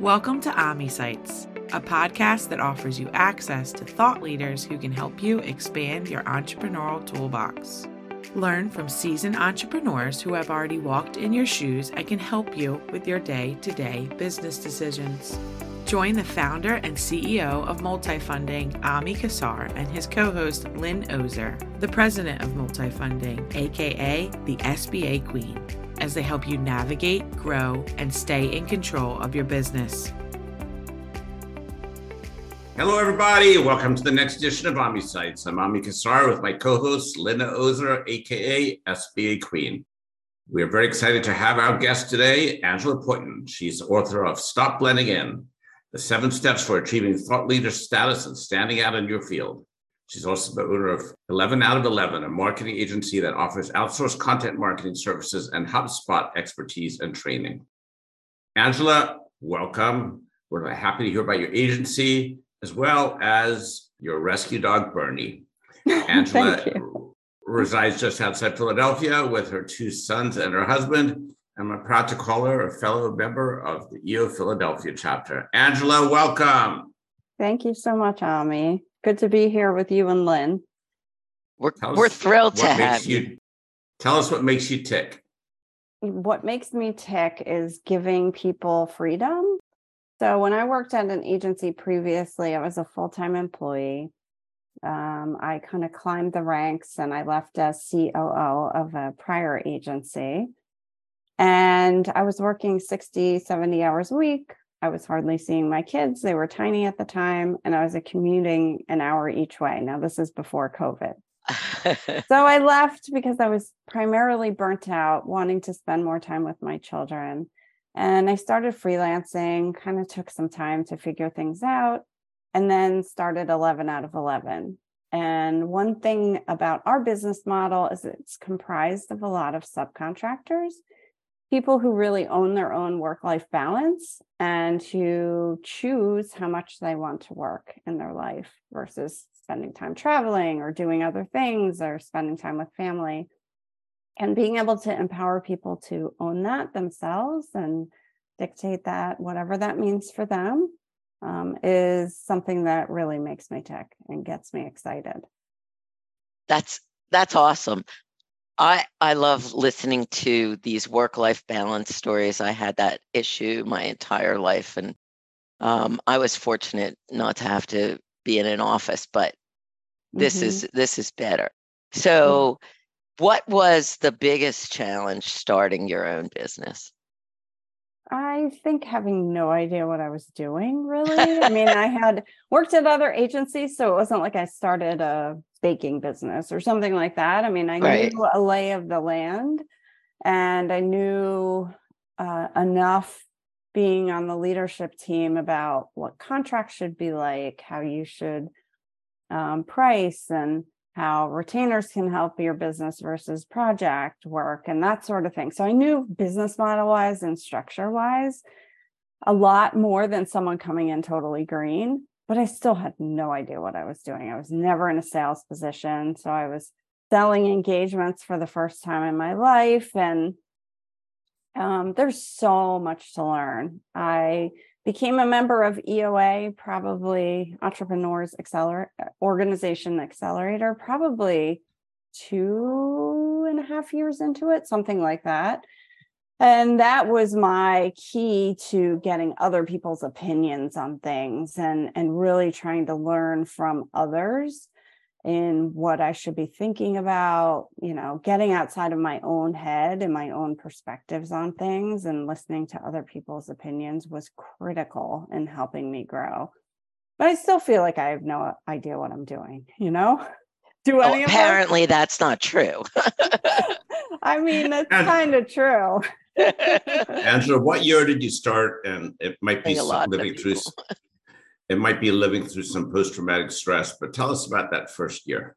Welcome to OmniSites, a podcast that offers you access to thought leaders who can help you expand your entrepreneurial toolbox. Learn from seasoned entrepreneurs who have already walked in your shoes and can help you with your day to day business decisions. Join the founder and CEO of Multifunding, Ami Kassar, and his co host, Lynn Ozer, the president of Multifunding, aka the SBA Queen, as they help you navigate, grow, and stay in control of your business. Hello, everybody. Welcome to the next edition of OmniSites. I'm Ami Kassar with my co-host, Linda Ozer, aka SBA Queen. We are very excited to have our guest today, Angela Pointon. She's author of Stop Blending In, The Seven Steps for Achieving Thought Leader Status and Standing Out in Your Field. She's also the owner of 11 out of 11, a marketing agency that offers outsourced content marketing services and HubSpot expertise and training. Angela, welcome. We're happy to hear about your agency as well as your rescue dog, Bernie. Angela resides just outside Philadelphia with her two sons and her husband. I'm proud to call her a fellow member of the EO Philadelphia chapter. Angela, welcome. Thank you so much, Ami. Good to be here with you and Lynn. We're, we're thrilled to have you. you. Tell us what makes you tick. What makes me tick is giving people freedom so when I worked at an agency previously, I was a full time employee. Um, I kind of climbed the ranks and I left as COO of a prior agency. And I was working 60, 70 hours a week. I was hardly seeing my kids. They were tiny at the time, and I was commuting an hour each way. Now, this is before COVID. so I left because I was primarily burnt out, wanting to spend more time with my children. And I started freelancing, kind of took some time to figure things out, and then started 11 out of 11. And one thing about our business model is it's comprised of a lot of subcontractors, people who really own their own work life balance and who choose how much they want to work in their life versus spending time traveling or doing other things or spending time with family. And being able to empower people to own that themselves and dictate that whatever that means for them um, is something that really makes me tick and gets me excited. That's that's awesome i i love listening to these work life balance stories i had that issue my entire life and um, i was fortunate not to have to be in an office but this mm-hmm. is this is better so mm-hmm what was the biggest challenge starting your own business? I think having no idea what I was doing, really. I mean, I had worked at other agencies, so it wasn't like I started a baking business or something like that. I mean, I right. knew a lay of the land and I knew uh, enough being on the leadership team about what contracts should be like, how you should um, price and how retainers can help your business versus project work and that sort of thing. So I knew business model wise and structure wise a lot more than someone coming in totally green, but I still had no idea what I was doing. I was never in a sales position. So I was selling engagements for the first time in my life. And um, there's so much to learn. I became a member of EOA, probably Entrepreneurs Accelerator Organization Accelerator, probably two and a half years into it, something like that. And that was my key to getting other people's opinions on things and, and really trying to learn from others in what I should be thinking about, you know, getting outside of my own head and my own perspectives on things and listening to other people's opinions was critical in helping me grow. But I still feel like I have no idea what I'm doing, you know? Do oh, any apparently that's not true. I mean, that's kind of true. Angela, what year did you start? And it might be living through it might be living through some post-traumatic stress but tell us about that first year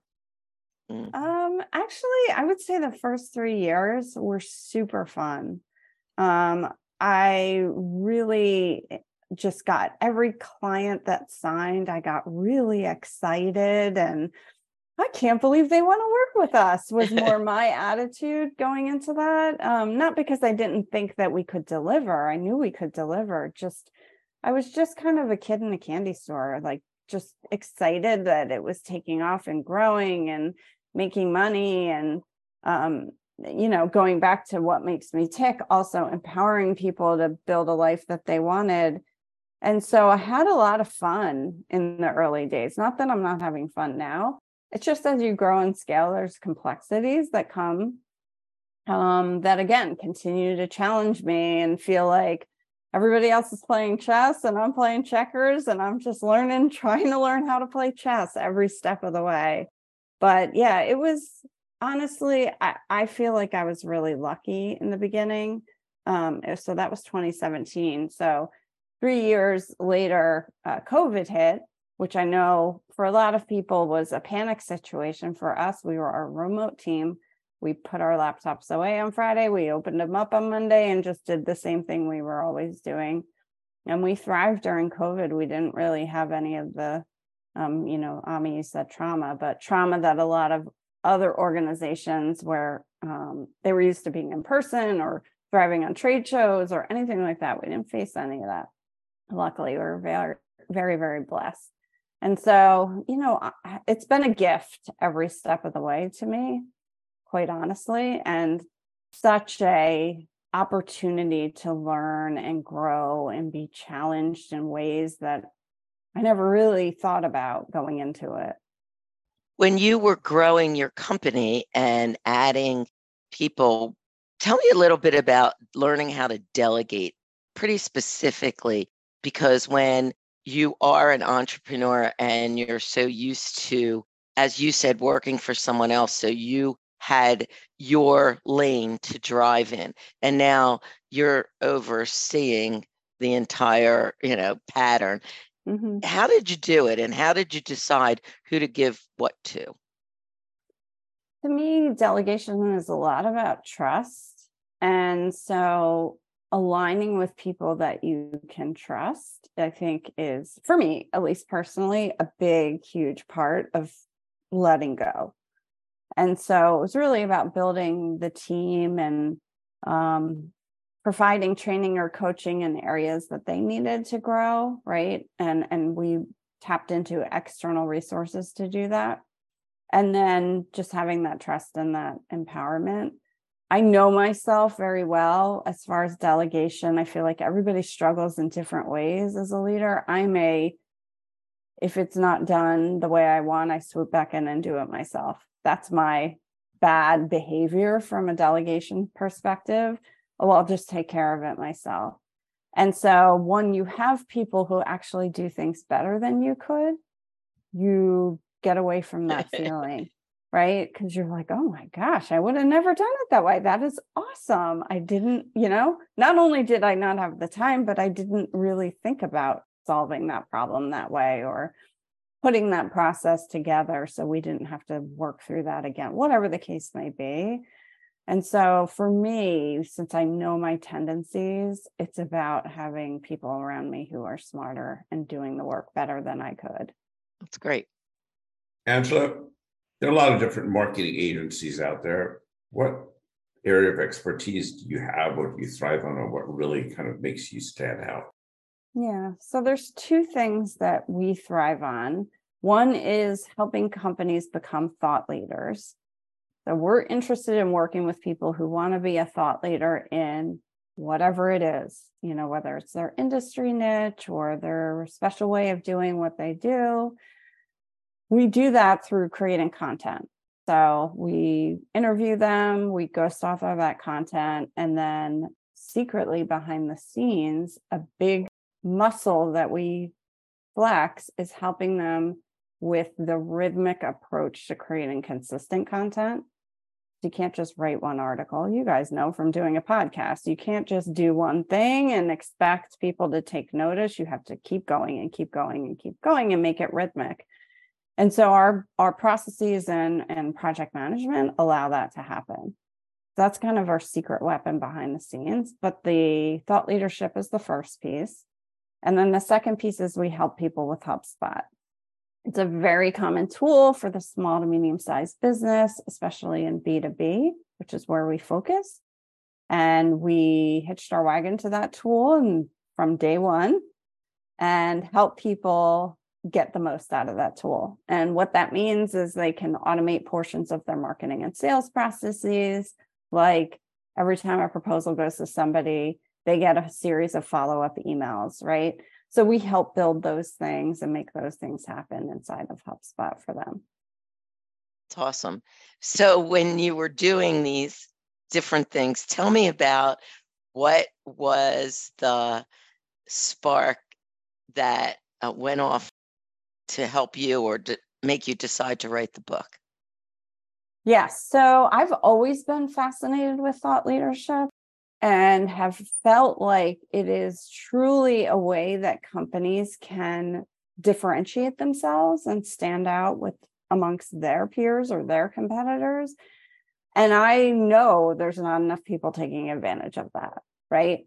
mm. um actually i would say the first three years were super fun um i really just got every client that signed i got really excited and I can't believe they want to work with us was more my attitude going into that. Um, not because I didn't think that we could deliver. I knew we could deliver, just I was just kind of a kid in a candy store, like just excited that it was taking off and growing and making money and um, you know going back to what makes me tick also empowering people to build a life that they wanted. And so i had a lot of fun in the early days. Not that i'm not having fun now. It's just as you grow and scale there's complexities that come um, that again continue to challenge me and feel like everybody else is playing chess and i'm playing checkers and i'm just learning trying to learn how to play chess every step of the way but yeah it was honestly, I, I feel like I was really lucky in the beginning. Um, eh, so that was 2017. So three years later, uh, COVID hit, which I know for a lot of people was a panic situation. For us, we were a remote team. We put our laptops away on Friday. We opened them up on Monday and just did the same thing we were always doing. And we thrived during COVID. We didn't really have any of the, um, you know, Ami, you said trauma, but trauma that a lot of other organizations where um, they were used to being in person or thriving on trade shows or anything like that. We didn't face any of that. Luckily, we we're very, very, very blessed. And so, you know, it's been a gift every step of the way to me, quite honestly, and such a opportunity to learn and grow and be challenged in ways that I never really thought about going into it. When you were growing your company and adding people, tell me a little bit about learning how to delegate pretty specifically, because when you are an entrepreneur and you're so used to, as you said, working for someone else, so you had your lane to drive in, and now you're overseeing the entire, you know, pattern. Mm-hmm. How did you do it? And how did you decide who to give what to? To me, delegation is a lot about trust. And so aligning with people that you can trust, I think is, for me, at least personally, a big, huge part of letting go. And so it was really about building the team and um, providing training or coaching in areas that they needed to grow right? And and we tapped into external resources to do that. And then just having that trust and that empowerment. I know myself very well as far as delegation. I feel like everybody struggles in different ways as a leader. I'm a if it's not done the way i want i swoop back in and do it myself that's my bad behavior from a delegation perspective oh, I'll just take care of it myself. And so when you have people who actually do things better than you could, you get away from that feeling, right? Because you're like, oh my gosh, I would have never done it that way. That is awesome. I didn't, you know, not only did I not have the time, but I didn't really think about solving that problem that way or putting that process together so we didn't have to work through that again, whatever the case may be. And so for me, since I know my tendencies, it's about having people around me who are smarter and doing the work better than I could. That's great. Angela, there are a lot of different marketing agencies out there. What area of expertise do you have? What do you thrive on, or what really kind of makes you stand out? Yeah. So there's two things that we thrive on. One is helping companies become thought leaders. So we're interested in working with people who want to be a thought leader in whatever it is, you know, whether it's their industry niche or their special way of doing what they do. We do that through creating content. So we interview them, we ghost author that content, and then secretly behind the scenes, a big muscle that we flex is helping them with the rhythmic approach to creating consistent content you can't just write one article. You guys know from doing a podcast, you can't just do one thing and expect people to take notice. You have to keep going and keep going and keep going and make it rhythmic. And so our our processes and and project management allow that to happen. That's kind of our secret weapon behind the scenes, but the thought leadership is the first piece. And then the second piece is we help people with HubSpot. It's a very common tool for the small to medium sized business, especially in B2B, which is where we focus. And we hitched our wagon to that tool and from day one. and help people get the most out of that tool. And what that means is they can automate portions of their marketing and sales processes. Like every time a proposal goes to somebody, they get a series of follow up emails, right? So we help build those things and make those things happen inside of HubSpot for them. It's awesome. So when you were doing these different things, tell me about what was the spark that uh, went off to help you or to make you decide to write the book? Yes. So I've always been fascinated with thought leadership and have felt like it is truly a way that companies can differentiate themselves and stand out with amongst their peers or their competitors. And I know there's not enough people taking advantage of that, right?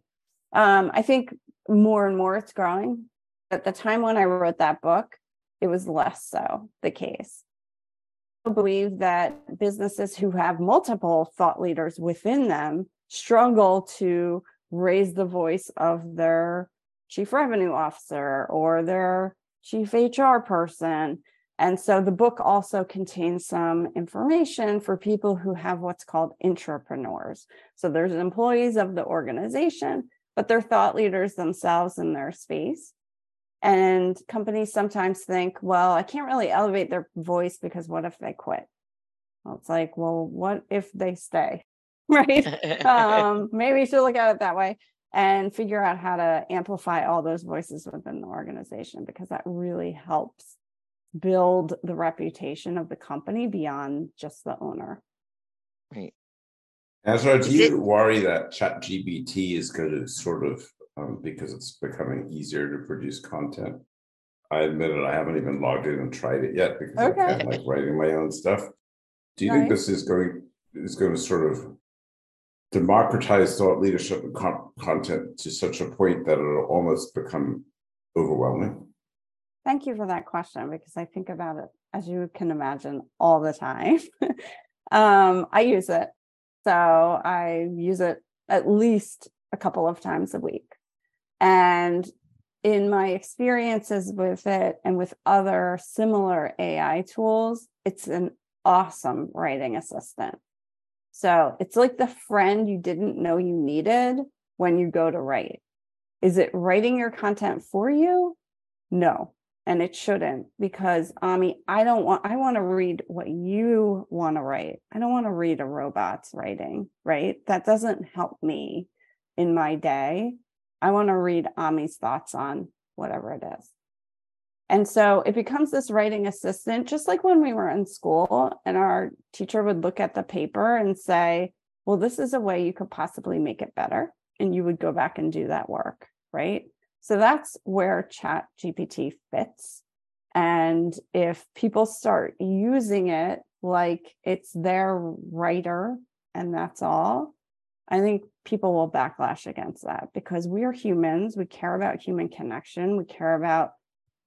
Um, I think more and more it's growing. At the time when I wrote that book, it was less so the case. I believe that businesses who have multiple thought leaders within them struggle to raise the voice of their chief revenue officer or their chief HR person. And so the book also contains some information for people who have what's called intrapreneurs. So there's employees of the organization, but they're thought leaders themselves in their space. And companies sometimes think, well, I can't really elevate their voice because what if they quit? Well, it's like, well, what if they stay? right? um, maybe you should look at it that way and figure out how to amplify all those voices within the organization because that really helps build the reputation of the company beyond just the owner. Right. Ezra, do you worry that ChatGPT is going to sort of um, because it's becoming easier to produce content. I admit it, I haven't even logged in and tried it yet because okay. I can't like writing my own stuff. Do you right. think this is going is going to sort of democratize thought leadership and con- content to such a point that it'll almost become overwhelming? Thank you for that question because I think about it as you can imagine all the time. um, I use it. So I use it at least a couple of times a week. And in my experiences with it and with other similar AI tools, it's an awesome writing assistant. So it's like the friend you didn't know you needed when you go to write. Is it writing your content for you? No, and it shouldn't because Ami, I don't want I want to read what you want to write. I don't want to read a robot's writing, right? That doesn't help me in my day. I want to read Ami's thoughts on whatever it is. And so it becomes this writing assistant, just like when we were in school and our teacher would look at the paper and say, well, this is a way you could possibly make it better. And you would go back and do that work, right? So that's where Chat GPT fits. And if people start using it like it's their writer and that's all, I think people will backlash against that because we are humans. We care about human connection. We care about,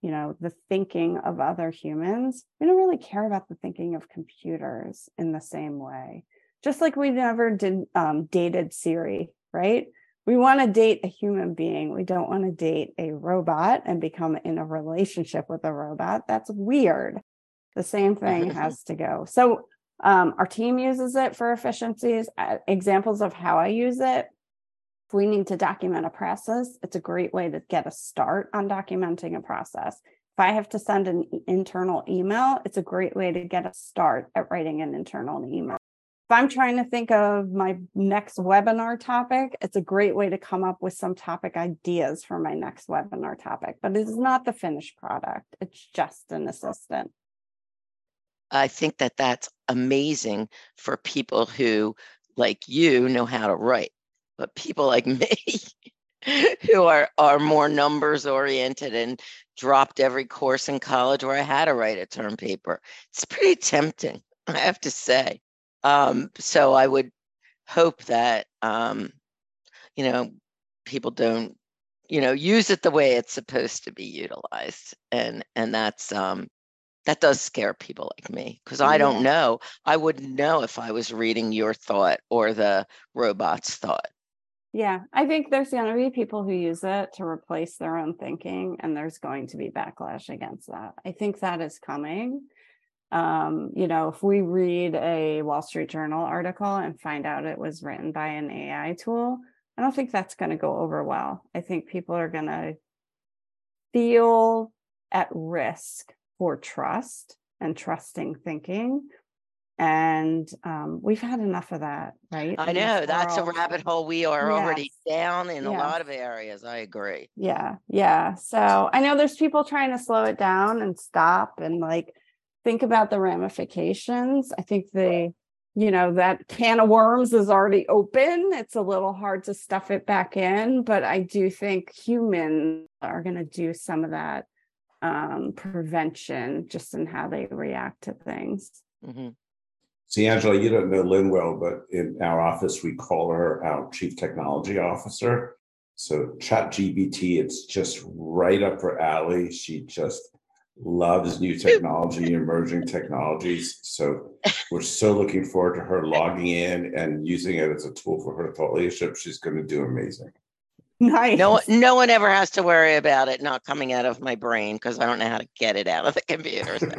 you know, the thinking of other humans. We don't really care about the thinking of computers in the same way. Just like we never did um, dated Siri, right? We want to date a human being. We don't want to date a robot and become in a relationship with a robot. That's weird. The same thing has to go. So um, our team uses it for efficiencies. Uh, examples of how I use it. If we need to document a process, it's a great way to get a start on documenting a process. If I have to send an internal email, it's a great way to get a start at writing an internal email. If I'm trying to think of my next webinar topic, it's a great way to come up with some topic ideas for my next webinar topic, but it is not the finished product. It's just an assistant. I think that that's amazing for people who, like you, know how to write. But people like me, who are are more numbers oriented and dropped every course in college where I had to write a term paper, it's pretty tempting, I have to say. Um, so I would hope that um, you know people don't you know use it the way it's supposed to be utilized and and that's um that does scare people like me because I don't know. I wouldn't know if I was reading your thought or the robot's thought. Yeah, I think there's going to be people who use it to replace their own thinking, and there's going to be backlash against that. I think that is coming. Um, you know, if we read a Wall Street Journal article and find out it was written by an AI tool, I don't think that's going to go over well. I think people are going to feel at risk for trust and trusting thinking and um, we've had enough of that right i know that's a rabbit hole we are yes. already down in yes. a lot of areas i agree yeah yeah so i know there's people trying to slow it down and stop and like think about the ramifications i think the you know that can of worms is already open it's a little hard to stuff it back in but i do think humans are going to do some of that um, prevention just in how they react to things mm-hmm. See, Angela, you don't know Lynn well, but in our office, we call her our chief technology officer. So ChatGPT, it's just right up her alley. She just loves new technology, emerging technologies. So we're so looking forward to her logging in and using it as a tool for her thought leadership. She's going to do amazing. Nice. No, no one ever has to worry about it not coming out of my brain because I don't know how to get it out of the computer. So.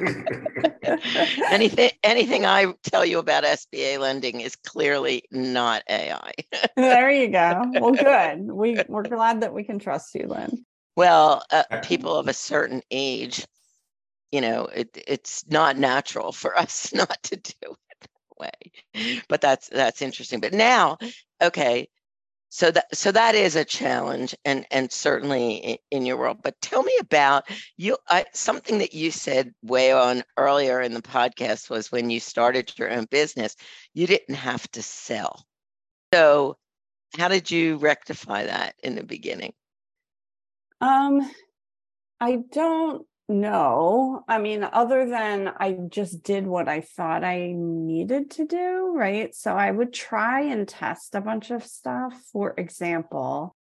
anything, anything I tell you about SBA lending is clearly not AI. there you go. Well, good. We we're glad that we can trust you, Lynn. Well, uh, people of a certain age, you know, it, it's not natural for us not to do it that way. But that's that's interesting. But now, okay, so that so that is a challenge and and certainly in, your world but tell me about you I, something that you said way on earlier in the podcast was when you started your own business you didn't have to sell. So how did you rectify that in the beginning? Um i don't no, I mean, other than I just did what I thought I needed to do, right? So I would try and test a bunch of stuff. For example,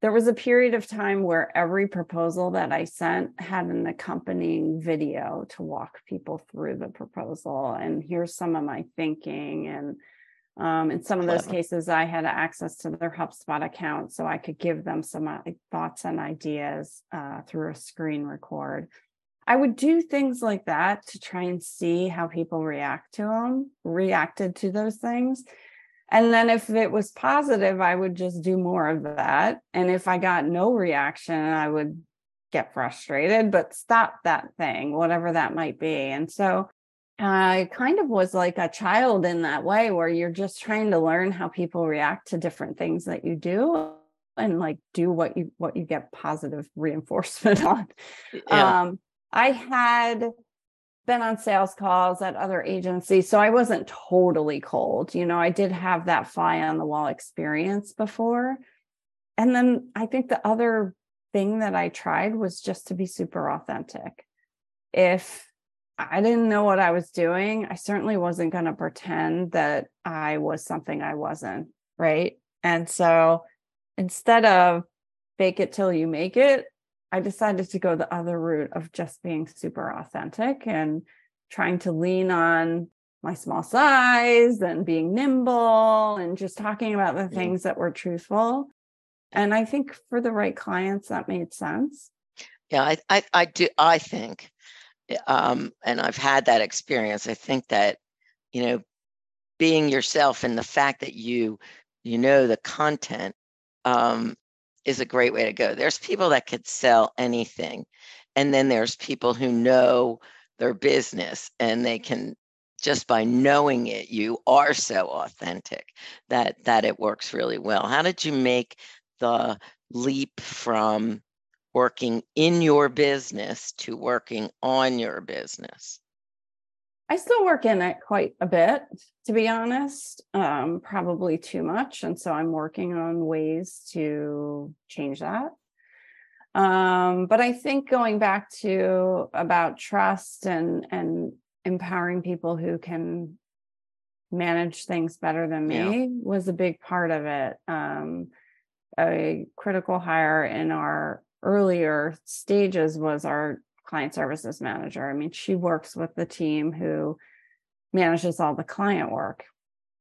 there was a period of time where every proposal that I sent had an accompanying video to walk people through the proposal. And here's some of my thinking and um, in some of those cases, I had access to their HubSpot account, so I could give them some uh, thoughts and ideas uh, through a screen record. I would do things like that to try and see how people react to them, reacted to those things. And then if it was positive, I would just do more of that. And if I got no reaction, I would get frustrated, but stop that thing, whatever that might be. And so I kind of was like a child in that way where you're just trying to learn how people react to different things that you do and like do what you what you get positive reinforcement on. Yeah. Um I had been on sales calls at other agencies so I wasn't totally cold. You know, I did have that fly on the wall experience before. And then I think the other thing that I tried was just to be super authentic. If I didn't know what I was doing. I certainly wasn't going to pretend that I was something I wasn't. Right. And so instead of fake it till you make it, I decided to go the other route of just being super authentic and trying to lean on my small size and being nimble and just talking about the mm-hmm. things that were truthful. And I think for the right clients, that made sense. Yeah, I, I, I do. I think um, and I've had that experience. I think that, you know, being yourself and the fact that you, you know, the content um, is a great way to go. There's people that could sell anything. And then there's people who know their business and they can just by knowing it you are so authentic that that it works really well how did you make the leap from working in your business to working on your business? I still work in it quite a bit, to be honest, um, probably too much. And so I'm working on ways to change that. Um, but I think going back to about trust and and empowering people who can manage things better than me yeah. was a big part of it. Um, a critical hire in our earlier stages was our client services manager. I mean, she works with the team who manages all the client work.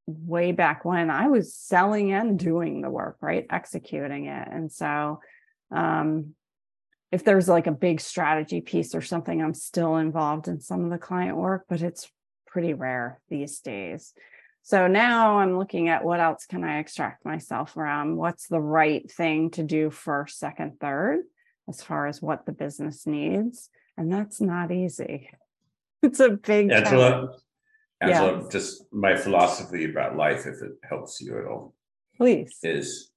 way back when I was selling and doing the work, right? Executing it. And so um if there's like a big strategy piece or something, I'm still involved in some of the client work, but it's pretty rare these days. So now I'm looking at what else can I extract myself from? What's the right thing to do first, second, third, as far as what the business needs? And that's not easy. It's a big Angela, Angela, just my philosophy about life, if it helps you at all. Please. Is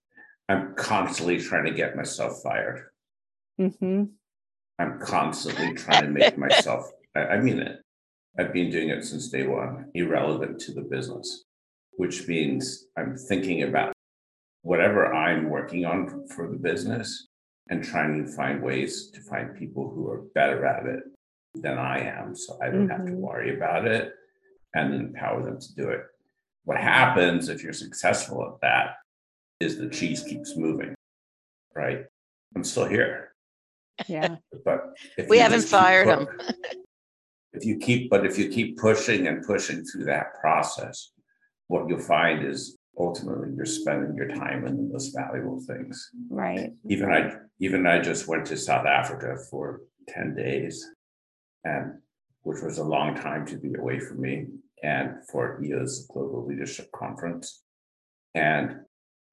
I'm constantly trying to get myself fired. Mm-hmm. I'm constantly trying to make myself, I, I mean it. I've been doing it since day one, irrelevant to the business, which means I'm thinking about whatever I'm working on for the business and trying to find ways to find people who are better at it than I am. So I don't mm-hmm. have to mm-hmm. worry about it and empower them to do it. What happens if you're successful at that is the cheese keeps moving, right? I'm still here. Yeah. But we haven't fired them. if you keep but if you keep pushing and pushing through that process what you'll find is ultimately you're spending your time in the most valuable things. Right. Even i even i just went to south africa for 10 days and which was a long time to be away from me and for EO's global leadership conference. And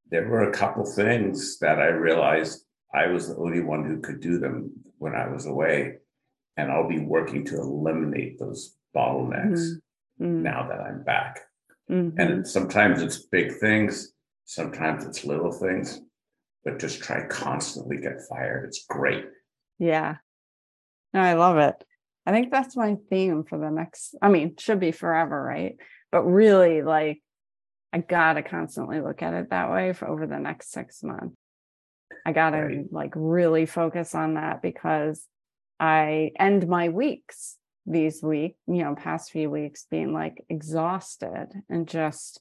there were a couple things that i realized i was the only one who could do them when i was away and I'll be working to eliminate those bottlenecks mm-hmm. now that I'm back. Mm-hmm. And sometimes it's big things, sometimes it's little things, but just try constantly get fired. It's great. Yeah. No, I love it. I think that's my theme for the next, I mean, should be forever, right? But really, like, I gotta constantly look at it that way for over the next six months. I gotta right. like really focus on that because I end my weeks these week, you know, past few weeks being like exhausted and just,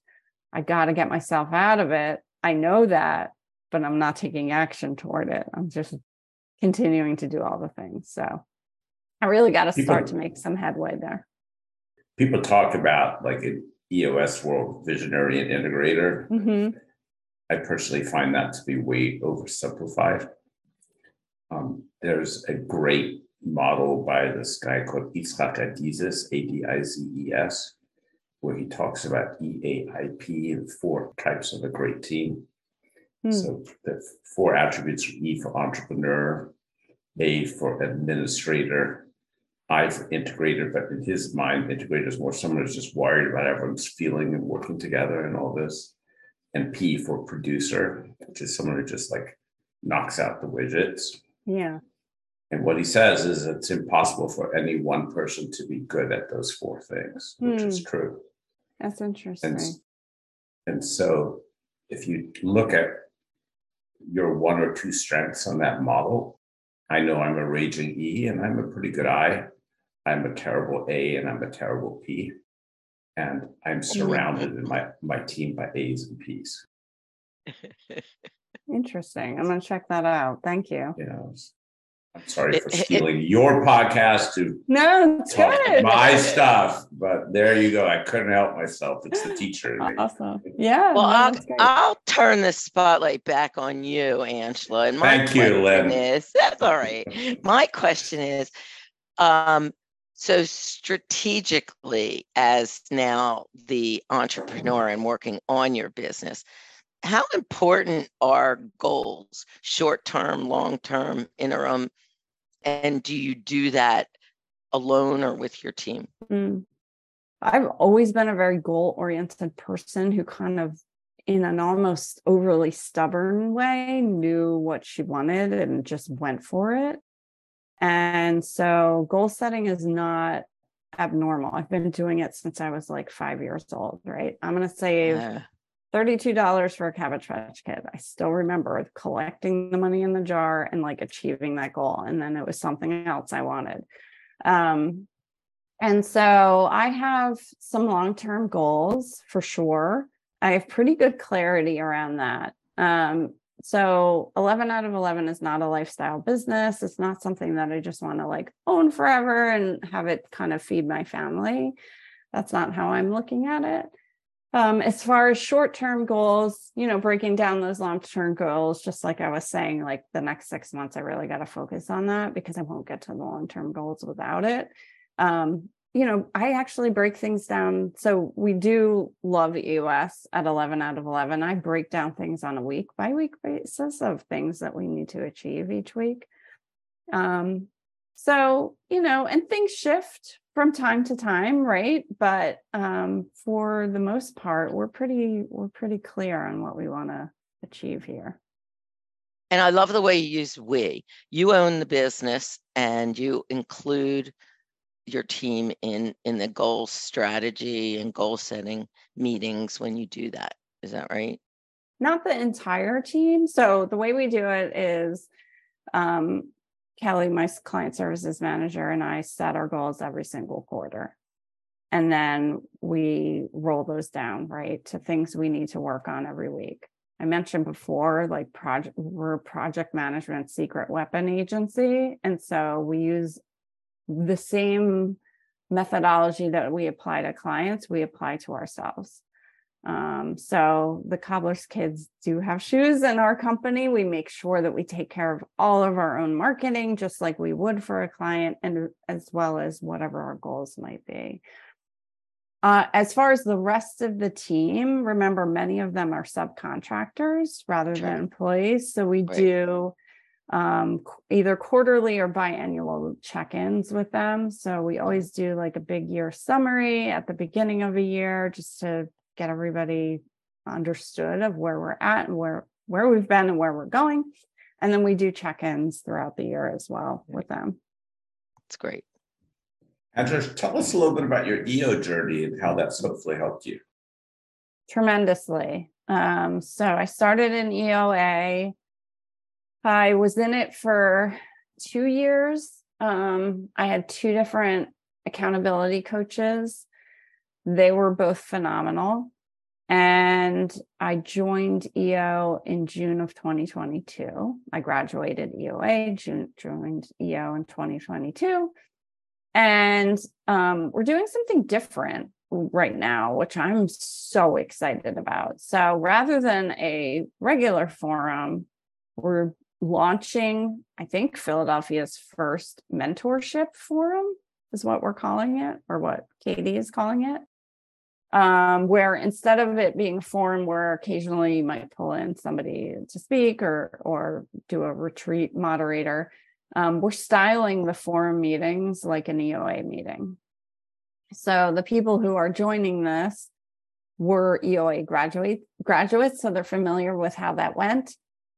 I got to get myself out of it. I know that, but I'm not taking action toward it. I'm just continuing to do all the things. So I really got to start to make some headway there. People talk about like an EOS world visionary and integrator. Mm-hmm. I personally find that to be way oversimplified. Um, there's a great model by this guy called Ichak Adizes, A-D-I-Z-E-S, where he talks about EAIP and four types of a great team. Hmm. So the four attributes are E for entrepreneur, A for administrator, I for integrator, but in his mind, integrator is more someone who's just worried about everyone's feeling and working together and all this. And P for producer, which is someone who just like knocks out the widgets. Yeah. And what he says is it's impossible for any one person to be good at those four things, which is hmm. true. That's interesting. And, and so if you look at your one or two strengths on that model, I know I'm a raging E and I'm a pretty good I. I'm a terrible A and I'm a terrible P. And I'm surrounded in my, my team by A's and P's. Interesting. I'm going to check that out. Thank you. Yeah. I'm sorry for stealing your podcast to no, it's good. my stuff, but there you go. I couldn't help myself. It's the teacher. Awesome. Yeah. Well, no, I'll, I'll turn the spotlight back on you, Angela. And my Thank you, Lynn. Is, that's all right. My question is, um, so strategically, as now the entrepreneur and working on your business, how important are goals short term long term interim? And do you do that alone or with your team? Mm. i've always been a very goal oriented person who kind of in an almost overly stubborn way knew what she wanted and just went for it. And so goal setting is not abnormal. I've been doing it since i was like five years old right? I'm going to save yeah $32 for a cabbage patch kid. I still remember collecting the money in the jar and like achieving that goal. And then it was something else I wanted. Um, and so I have some long term goals for sure. I have pretty good clarity around that. Um, so 11 out of 11 is not a lifestyle business. It's not something that I just want to like own forever and have it kind of feed my family. That's not how I'm looking at it. Um, as far as short term goals, you know, breaking down those long term goals, just like I was saying, like the next six months, I really got to focus on that because I won't get to the long term goals without it. Um, you know, I actually break things down. So we do love EOS at 11 out of 11. I break down things on a week by week basis of things that we need to achieve each week. Um, so, you know, and things shift from time to time, right? But um, for the most part, we're pretty we're pretty clear on what we want to achieve here. And I love the way you use we. You own the business and you include your team in in the goal strategy and goal setting meetings when you do that. Is that right? Not the entire team. So the way we do it is um, Kelly, my client services manager, and I set our goals every single quarter. And then we roll those down, right, to things we need to work on every week. I mentioned before, like project, we're project management secret weapon agency. And so we use the same methodology that we apply to clients, we apply to ourselves. Um, so the cobbler's kids do have shoes in our company. We make sure that we take care of all of our own marketing, just like we would for a client, and as well as whatever our goals might be. Uh, as far as the rest of the team, remember many of them are subcontractors rather than employees. So we right. do um, either quarterly or biannual check-ins with them. So we always do like a big year summary at the beginning of a year just to get everybody understood of where we're at and where where we've been and where we're going. And then we do check-ins throughout the year as well with them. it's great. Andrew, tell us a little bit about your EO journey and how that's hopefully helped you. Tremendously. Um, so I started in EOA I was in it for two years. Um, I had two different accountability coaches. They were both phenomenal. And I joined EO in June of 2022. I graduated EOA, June, joined EO in 2022. And um, we're doing something different right now, which I'm so excited about. So rather than a regular forum, we're launching, I think, Philadelphia's first mentorship forum is what we're calling it, or what Katie is calling it. Um, where instead of it being a forum where occasionally you might pull in somebody to speak or or do a retreat moderator, um, we're styling the forum meetings like an EOA meeting. So the people who are joining this were EOA graduate graduates, so they're familiar with how that went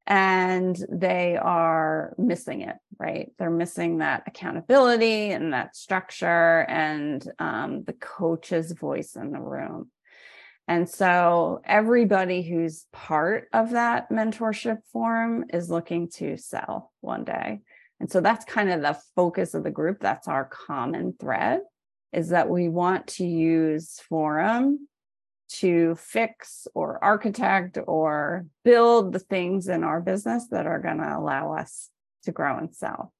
and they are missing it right? They're missing that accountability and that structure and um, the coach's voice in the room. And so everybody who's part of that mentorship forum is looking to sell one day. And so that's kind of the focus of the group. That's our common thread is that we want to use forum to fix or architect or build the things in our business that are going to allow us to grow and sell.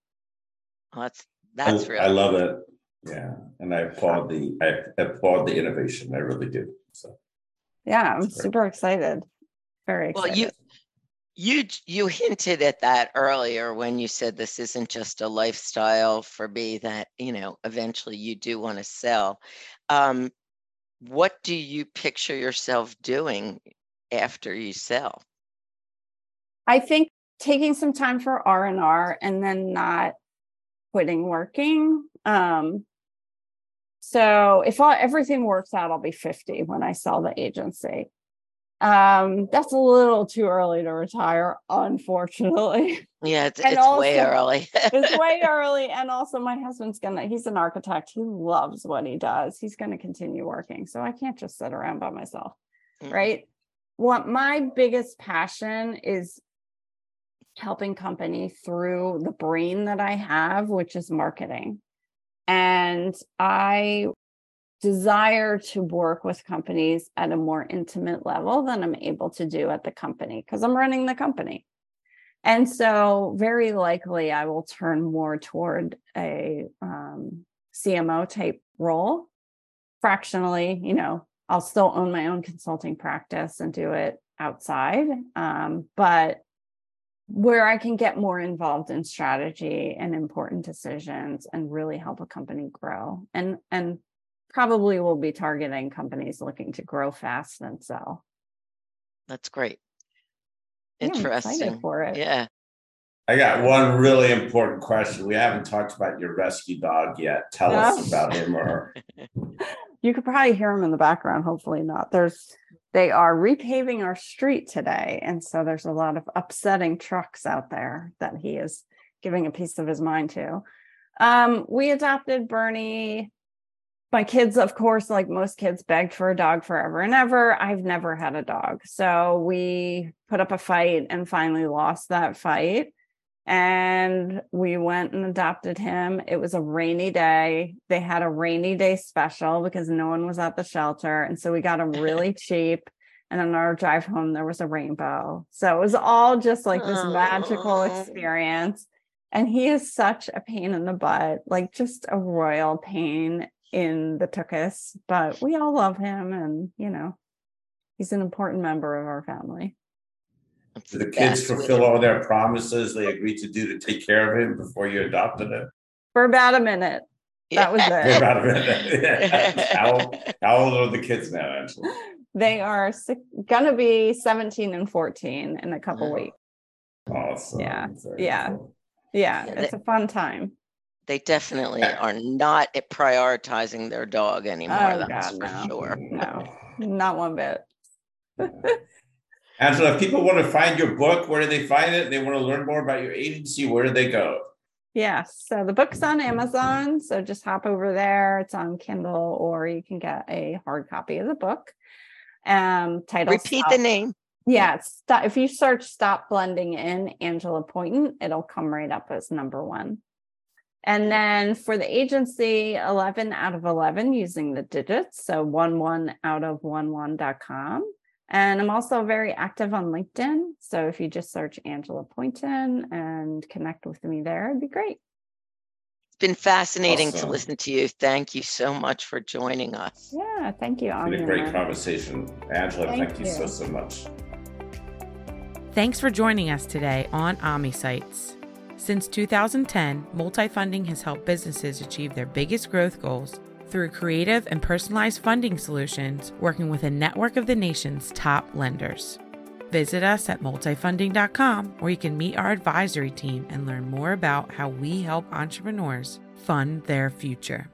Well, that's that's I, really I love it. Yeah, and I applaud the I applaud the innovation. I really do. So yeah, I'm super excited. Very excited. Well, you you you hinted at that earlier when you said this isn't just a lifestyle for me that you know eventually you do want to sell. Um, what do you picture yourself doing after you sell? I think taking some time for R&R and then not quitting working. Um, so if all, everything works out, I'll be 50 when I sell the agency. Um, that's a little too early to retire, unfortunately. Yeah, it's, it's also, way early. it's way early. And also my husband's gonna, he's an architect. He loves what he does. He's gonna continue working. So I can't just sit around by myself. Mm-hmm. Right. What my biggest passion is helping company through the brain that I have, which is marketing. And I desire to work with companies at a more intimate level than I'm able to do at the company because I'm running the company. And so, very likely, I will turn more toward a um, CMO type role, fractionally, you know, I'll still own my own consulting practice and do it outside. Um, but where I can get more involved in strategy and important decisions and really help a company grow. And and probably will be targeting companies looking to grow fast and sell. That's great. Yeah, Interesting. for it. Yeah. I got one really important question. We haven't talked about your rescue dog yet. Tell us about him or her. You could probably hear him in the background. Hopefully not. There's they are repaving our street today, and so there's a lot of upsetting trucks out there that he is giving a piece of his mind to. Um, we adopted Bernie. My kids, of course, like most kids, begged for a dog forever and ever. I've never had a dog, so we put up a fight and finally lost that fight and we went and adopted him. It was a rainy day. They had a rainy day special because no one was at the shelter. And so we got him really cheap. And on our drive home, there was a rainbow. So it was all just like this magical experience. And he is such a pain in the butt, like just a royal pain in the tuchus. But we all love him. And, you know, he's an important member of our family. That's Did the the kids best fulfill all their promises they agreed to do to take care of him before you adopted him? For about a minute. That was They're about a- minute. how, how old are the kids now, Angela? They are si- gonna be 17 and 14 in a couple Mhm. weeks. Awesome. Yeah, Very yeah. cool. Yeah, Yeah, it's a fun time. They definitely are not prioritizing their dog anymore. Oh, that's God, for no. sure. No, not one bit. Angela, if people want to find your book, where do they find it? They want to learn more about your agency, where do they go? Yeah, so the book's on Amazon. So just hop over there. It's on Kindle, or you can get a hard copy of the book. Um, title Repeat Stop- the name. Yeah, it's stop, if you search "Stop Blending In" Angela Pointon, it'll come right up as number one. And then for the agency, 11 out of 11 using the digits. So one one out of one one.com. And I'm also very active on LinkedIn. So if you just search Angela Pointon and connect with me there, it'd be great. It's been fascinating to listen to you. Thank you so much for joining us. Yeah, thank you. It's been a great conversation. Angela, Thank thank, you. so, you. so much. Thanks for joining us today on AmiSites. Since 2010, multifunding has helped businesses achieve their biggest growth goals through creative and personalized funding solutions, working with a network of the nation's top lenders. Visit us at multifunding.com where you can meet our advisory team and learn more about how we help entrepreneurs fund their future.